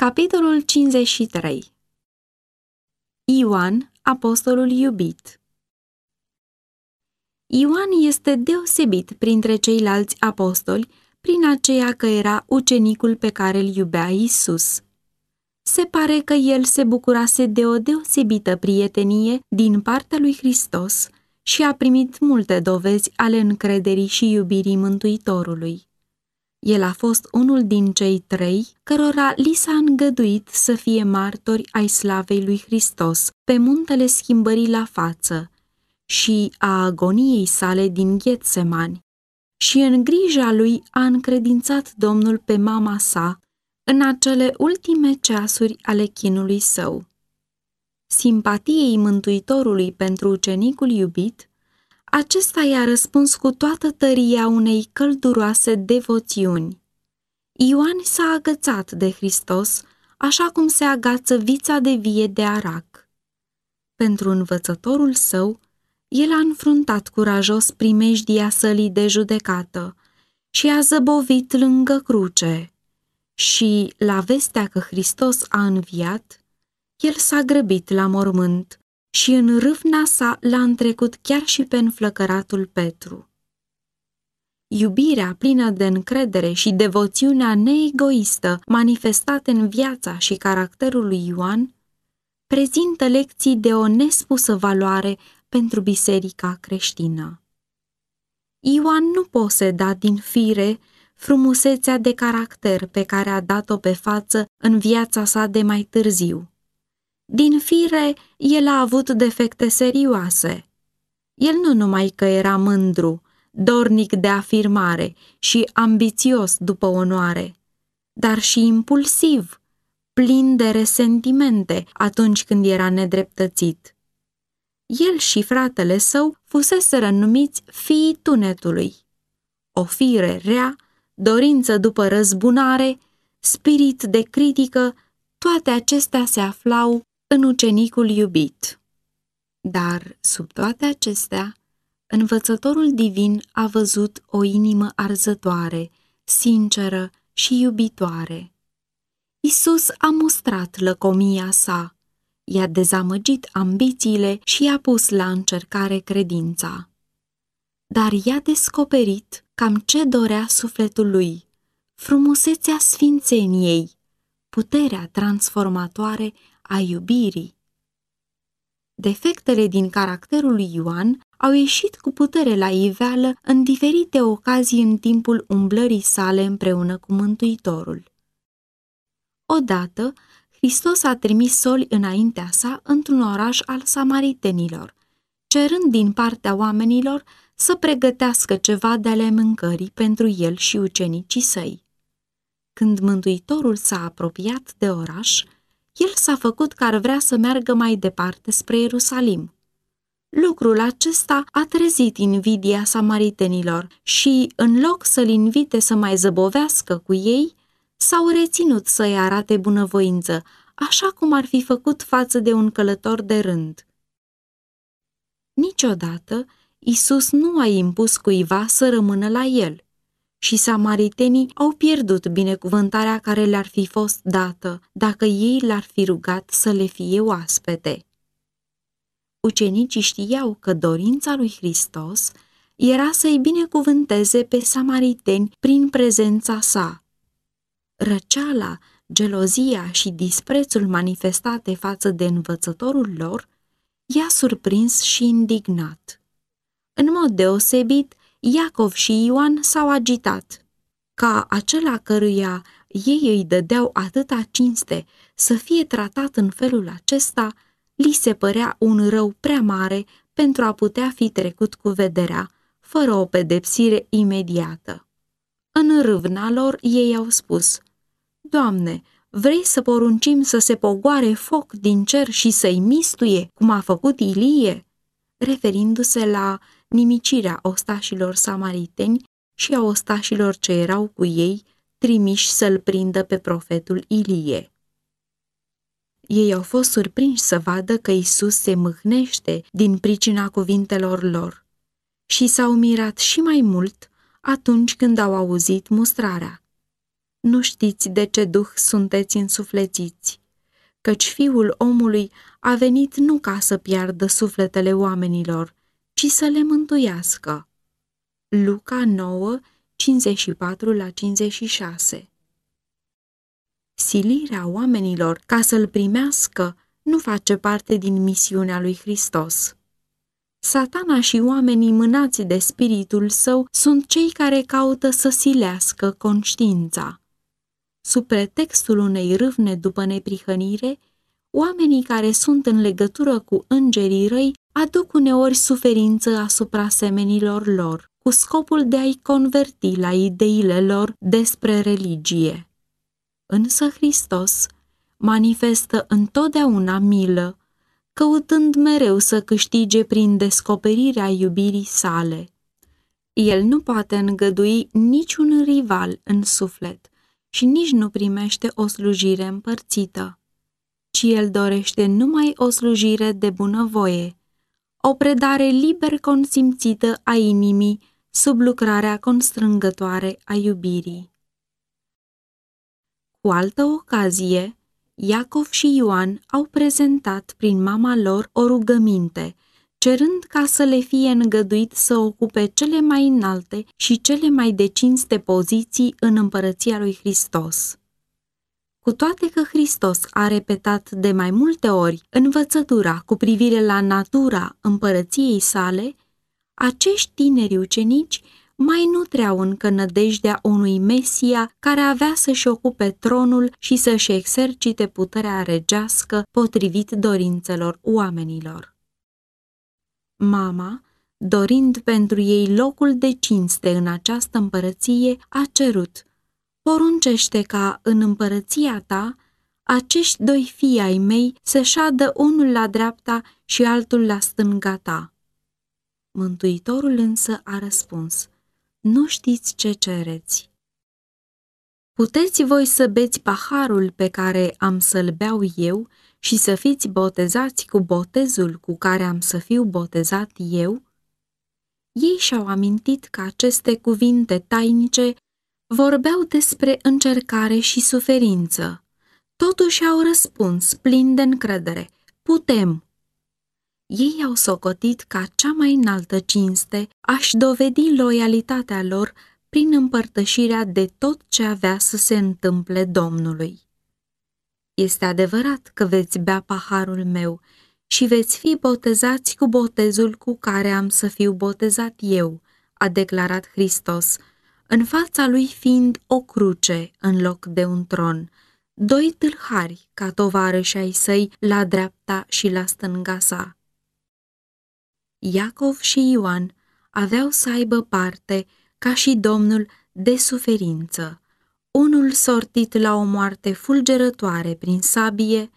Capitolul 53 Ioan, apostolul iubit Ioan este deosebit printre ceilalți apostoli prin aceea că era ucenicul pe care îl iubea Isus. Se pare că el se bucurase de o deosebită prietenie din partea lui Hristos și a primit multe dovezi ale încrederii și iubirii Mântuitorului. El a fost unul din cei trei cărora li s-a îngăduit să fie martori ai slavei lui Hristos pe muntele schimbării la față și a agoniei sale din Ghetsemani. Și în grija lui a încredințat Domnul pe mama sa în acele ultime ceasuri ale chinului său. Simpatiei Mântuitorului pentru ucenicul iubit acesta i-a răspuns cu toată tăria unei călduroase devoțiuni. Ioan s-a agățat de Hristos, așa cum se agață vița de vie de arac. Pentru învățătorul său, el a înfruntat curajos primejdia sălii de judecată și a zăbovit lângă cruce. Și, la vestea că Hristos a înviat, el s-a grăbit la mormânt și în râvna sa l-a întrecut chiar și pe înflăcăratul Petru. Iubirea plină de încredere și devoțiunea neegoistă manifestate în viața și caracterul lui Ioan prezintă lecții de o nespusă valoare pentru biserica creștină. Ioan nu poseda din fire frumusețea de caracter pe care a dat-o pe față în viața sa de mai târziu. Din fire, el a avut defecte serioase. El nu numai că era mândru, dornic de afirmare și ambițios după onoare, dar și impulsiv, plin de resentimente atunci când era nedreptățit. El și fratele său fuseseră numiți fiii tunetului. O fire rea, dorință după răzbunare, spirit de critică, toate acestea se aflau în ucenicul iubit. Dar, sub toate acestea, învățătorul divin a văzut o inimă arzătoare, sinceră și iubitoare. Isus a mustrat lăcomia sa, i-a dezamăgit ambițiile și i-a pus la încercare credința. Dar i-a descoperit cam ce dorea sufletul lui, frumusețea sfințeniei, puterea transformatoare a iubirii. Defectele din caracterul lui Ioan au ieșit cu putere la iveală în diferite ocazii în timpul umblării sale împreună cu Mântuitorul. Odată, Hristos a trimis soli înaintea sa într-un oraș al samaritenilor, cerând din partea oamenilor să pregătească ceva de ale mâncării pentru el și ucenicii săi. Când Mântuitorul s-a apropiat de oraș, el s-a făcut că ar vrea să meargă mai departe spre Ierusalim. Lucrul acesta a trezit invidia samaritenilor și, în loc să-l invite să mai zăbovească cu ei, s-au reținut să-i arate bunăvoință, așa cum ar fi făcut față de un călător de rând. Niciodată Isus nu a impus cuiva să rămână la el – și samaritenii au pierdut binecuvântarea care le-ar fi fost dată dacă ei l-ar fi rugat să le fie oaspete. Ucenicii știau că dorința lui Hristos era să-i binecuvânteze pe samariteni prin prezența sa. Răceala, gelozia și disprețul manifestate față de învățătorul lor i-a surprins și indignat. În mod deosebit, Iacov și Ioan s-au agitat. Ca acela căruia ei îi dădeau atâta cinste să fie tratat în felul acesta, li se părea un rău prea mare pentru a putea fi trecut cu vederea, fără o pedepsire imediată. În râvna lor ei au spus, Doamne, vrei să poruncim să se pogoare foc din cer și să-i mistuie, cum a făcut Ilie? Referindu-se la nimicirea ostașilor samariteni și a ostașilor ce erau cu ei, trimiși să-l prindă pe profetul Ilie. Ei au fost surprinși să vadă că Isus se mâhnește din pricina cuvintelor lor și s-au mirat și mai mult atunci când au auzit mustrarea. nu știți de ce duh sunteți însuflețiți, căci fiul omului a venit nu ca să piardă sufletele oamenilor, ci să le mântuiască. Luca 9, 54 la 56 Silirea oamenilor ca să-l primească nu face parte din misiunea lui Hristos. Satana și oamenii mânați de spiritul său sunt cei care caută să silească conștiința. Sub pretextul unei râvne după neprihănire, oamenii care sunt în legătură cu îngerii răi aduc uneori suferință asupra semenilor lor, cu scopul de a-i converti la ideile lor despre religie. Însă Hristos manifestă întotdeauna milă, căutând mereu să câștige prin descoperirea iubirii sale. El nu poate îngădui niciun rival în suflet și nici nu primește o slujire împărțită, ci el dorește numai o slujire de bunăvoie, o predare liber consimțită a inimii sub lucrarea constrângătoare a iubirii. Cu altă ocazie, Iacov și Ioan au prezentat prin mama lor o rugăminte, cerând ca să le fie îngăduit să ocupe cele mai înalte și cele mai de cinste poziții în împărăția lui Hristos. Cu toate că Hristos a repetat de mai multe ori învățătura cu privire la natura împărăției sale, acești tineri ucenici mai nutreau încă nădejdea unui Mesia care avea să-și ocupe tronul și să-și exercite puterea regească potrivit dorințelor oamenilor. Mama, dorind pentru ei locul de cinste în această împărăție, a cerut, poruncește ca în împărăția ta acești doi fii ai mei să șadă unul la dreapta și altul la stânga ta. Mântuitorul însă a răspuns, nu știți ce cereți. Puteți voi să beți paharul pe care am să-l beau eu și să fiți botezați cu botezul cu care am să fiu botezat eu? Ei și-au amintit că aceste cuvinte tainice vorbeau despre încercare și suferință. Totuși au răspuns plin de încredere, putem. Ei au socotit ca cea mai înaltă cinste aș dovedi loialitatea lor prin împărtășirea de tot ce avea să se întâmple Domnului. Este adevărat că veți bea paharul meu și veți fi botezați cu botezul cu care am să fiu botezat eu, a declarat Hristos, în fața lui fiind o cruce în loc de un tron, doi tâlhari ca tovarăși ai săi la dreapta și la stânga sa. Iacov și Ioan aveau să aibă parte, ca și Domnul, de suferință, unul sortit la o moarte fulgerătoare prin sabie,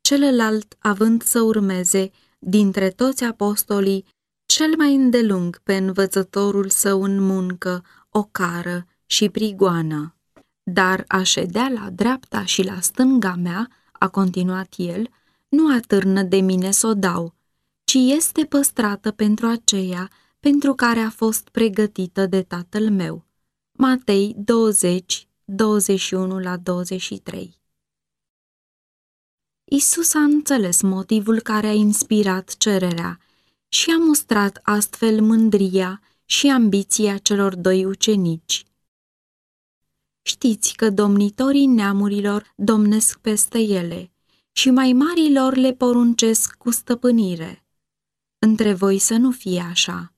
celălalt având să urmeze, dintre toți apostolii, cel mai îndelung pe învățătorul său în muncă, o cară și prigoană. Dar a ședea la dreapta și la stânga mea, a continuat el, nu atârnă de mine să o dau, ci este păstrată pentru aceea pentru care a fost pregătită de tatăl meu. Matei 20, 21 la 23 Isus a înțeles motivul care a inspirat cererea și a mostrat astfel mândria și ambiția celor doi ucenici. Știți că domnitorii neamurilor domnesc peste ele și mai marilor le poruncesc cu stăpânire. Între voi să nu fie așa,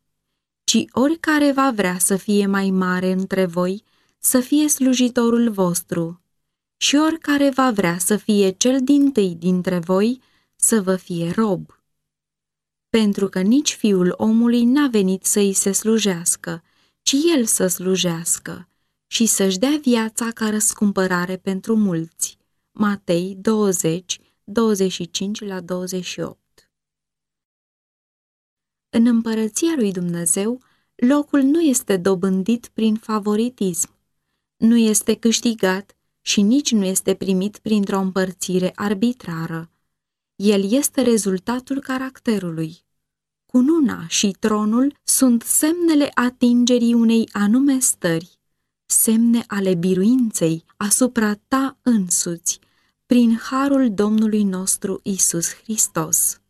ci oricare va vrea să fie mai mare între voi, să fie slujitorul vostru, și oricare va vrea să fie cel din tâi dintre voi, să vă fie rob. Pentru că nici fiul omului n-a venit să îi se slujească, ci el să slujească și să-și dea viața ca răscumpărare pentru mulți. Matei 20, 25 la 28 în împărăția lui Dumnezeu, locul nu este dobândit prin favoritism, nu este câștigat și nici nu este primit printr-o împărțire arbitrară. El este rezultatul caracterului. Cununa și tronul sunt semnele atingerii unei anume stări, semne ale biruinței asupra ta însuți, prin harul Domnului nostru Isus Hristos.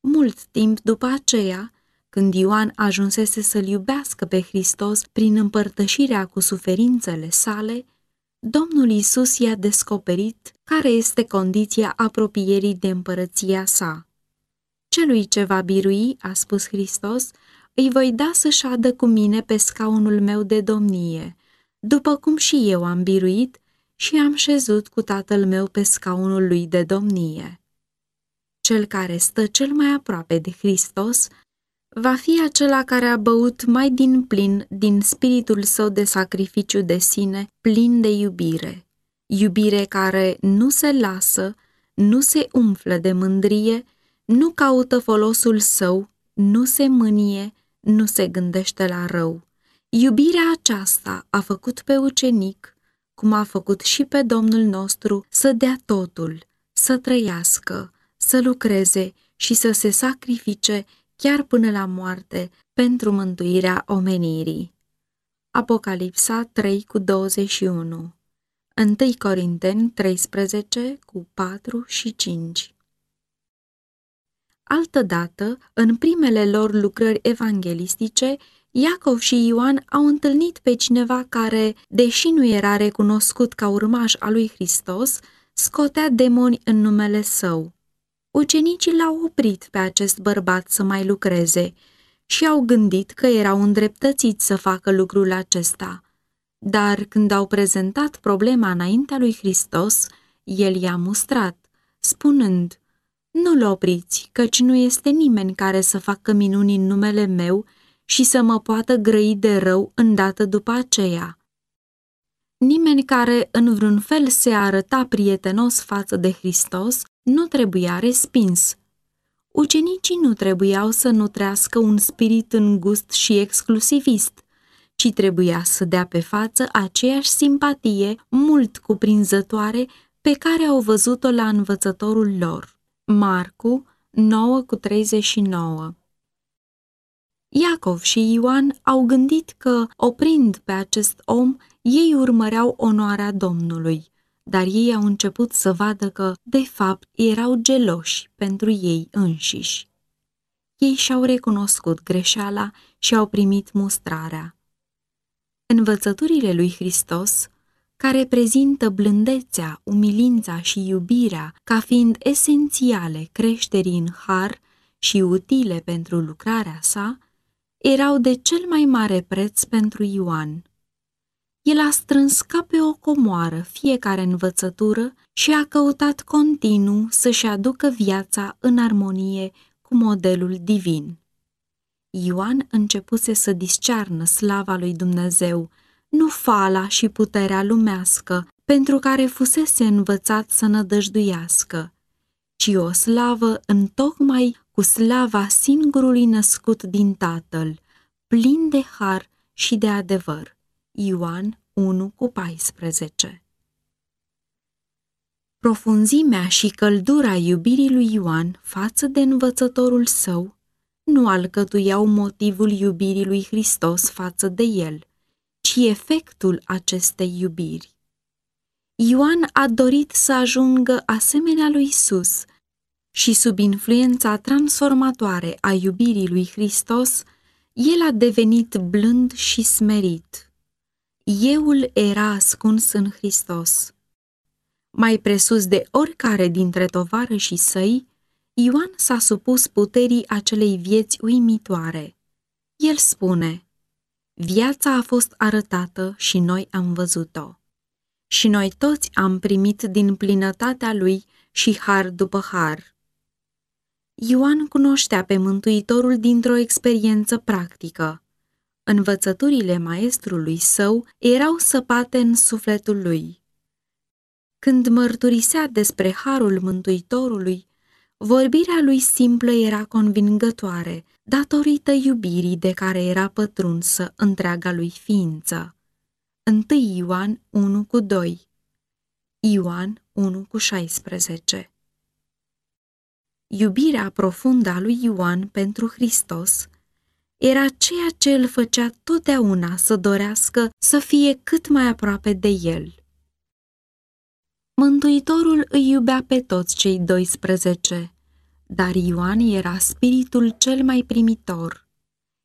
Mult timp după aceea, când Ioan ajunsese să-L iubească pe Hristos prin împărtășirea cu suferințele sale, Domnul Isus i-a descoperit care este condiția apropierii de împărăția sa. Celui ce va birui, a spus Hristos, îi voi da să șadă cu mine pe scaunul meu de domnie, după cum și eu am biruit și am șezut cu tatăl meu pe scaunul lui de domnie. Cel care stă cel mai aproape de Hristos va fi acela care a băut mai din plin din spiritul său de sacrificiu de sine, plin de iubire. Iubire care nu se lasă, nu se umflă de mândrie, nu caută folosul său, nu se mânie, nu se gândește la rău. Iubirea aceasta a făcut pe ucenic, cum a făcut și pe Domnul nostru, să dea totul, să trăiască, să lucreze și să se sacrifice chiar până la moarte pentru mântuirea omenirii. Apocalipsa 3 cu 21 1 Corinteni 13 cu 4 și 5 Altădată, în primele lor lucrări evanghelistice, Iacov și Ioan au întâlnit pe cineva care, deși nu era recunoscut ca urmaș al lui Hristos, scotea demoni în numele său. Ucenicii l-au oprit pe acest bărbat să mai lucreze și au gândit că erau îndreptățiți să facă lucrul acesta. Dar când au prezentat problema înaintea lui Hristos, el i-a mustrat, spunând, Nu-l opriți, căci nu este nimeni care să facă minuni în numele meu și să mă poată grăi de rău îndată după aceea. Nimeni care în vreun fel se arăta prietenos față de Hristos nu trebuia respins. Ucenicii nu trebuiau să nutrească un spirit îngust și exclusivist, ci trebuia să dea pe față aceeași simpatie mult cuprinzătoare pe care au văzut-o la învățătorul lor. Marcu 9 cu 39 Iacov și Ioan au gândit că, oprind pe acest om, ei urmăreau onoarea Domnului, dar ei au început să vadă că, de fapt, erau geloși pentru ei înșiși. Ei și-au recunoscut greșeala și au primit mustrarea. Învățăturile lui Hristos, care prezintă blândețea, umilința și iubirea ca fiind esențiale creșterii în har și utile pentru lucrarea sa, erau de cel mai mare preț pentru Ioan. El a strâns ca pe o comoară fiecare învățătură și a căutat continuu să-și aducă viața în armonie cu modelul divin. Ioan începuse să discearnă slava lui Dumnezeu, nu fala și puterea lumească, pentru care fusese învățat să nădăjduiască, ci o slavă întocmai cu slava singurului născut din Tatăl, plin de har și de adevăr. Ioan 1 cu 14 Profunzimea și căldura iubirii lui Ioan față de învățătorul său nu alcătuiau motivul iubirii lui Hristos față de el, ci efectul acestei iubiri. Ioan a dorit să ajungă asemenea lui Isus și sub influența transformatoare a iubirii lui Hristos, el a devenit blând și smerit. Euul era ascuns în Hristos. Mai presus de oricare dintre tovarășii săi, Ioan s-a supus puterii acelei vieți uimitoare. El spune, Viața a fost arătată și noi am văzut-o. Și noi toți am primit din plinătatea lui și har după har. Ioan cunoștea pe Mântuitorul dintr-o experiență practică. Învățăturile maestrului său erau săpate în sufletul lui. Când mărturisea despre harul Mântuitorului, vorbirea lui simplă era convingătoare, datorită iubirii de care era pătrunsă întreaga lui ființă. 1 Ioan 1 cu 2 Ioan 1 cu 16 Iubirea profundă a lui Ioan pentru Hristos era ceea ce îl făcea totdeauna să dorească să fie cât mai aproape de el. Mântuitorul îi iubea pe toți cei 12, dar Ioan era spiritul cel mai primitor.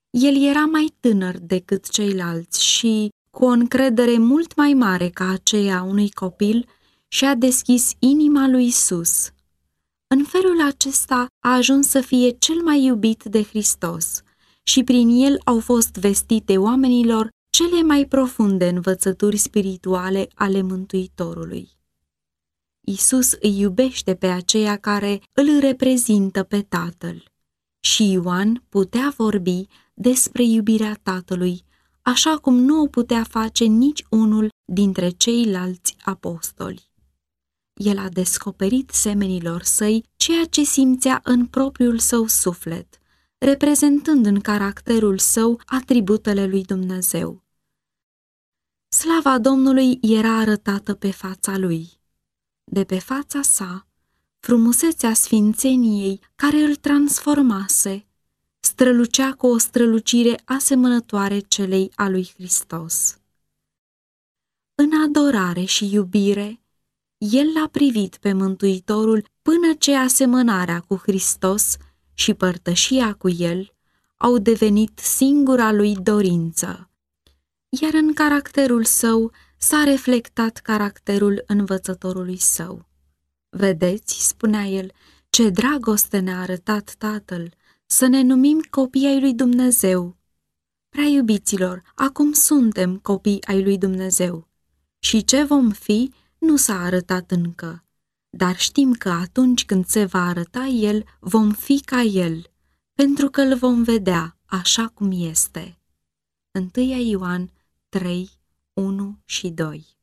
El era mai tânăr decât ceilalți și, cu o încredere mult mai mare ca aceea unui copil, și-a deschis inima lui Isus. În felul acesta a ajuns să fie cel mai iubit de Hristos și prin el au fost vestite oamenilor cele mai profunde învățături spirituale ale Mântuitorului. Isus îi iubește pe aceia care îl reprezintă pe Tatăl. Și Ioan putea vorbi despre iubirea Tatălui, așa cum nu o putea face nici unul dintre ceilalți apostoli. El a descoperit semenilor săi ceea ce simțea în propriul său suflet, reprezentând în caracterul său atributele lui Dumnezeu. Slava Domnului era arătată pe fața lui de pe fața sa, frumusețea sfințeniei care îl transformase, strălucea cu o strălucire asemănătoare celei a lui Hristos. În adorare și iubire, el l-a privit pe Mântuitorul până ce asemănarea cu Hristos și părtășia cu el au devenit singura lui dorință. Iar în caracterul său s-a reflectat caracterul învățătorului său. Vedeți, spunea el, ce dragoste ne-a arătat Tatăl, să ne numim copii ai lui Dumnezeu. Prea iubiților, acum suntem copii ai lui Dumnezeu. Și ce vom fi nu s-a arătat încă, dar știm că atunci când se va arăta El, vom fi ca El, pentru că îl vom vedea așa cum este. 1 Ioan 3 1 și 2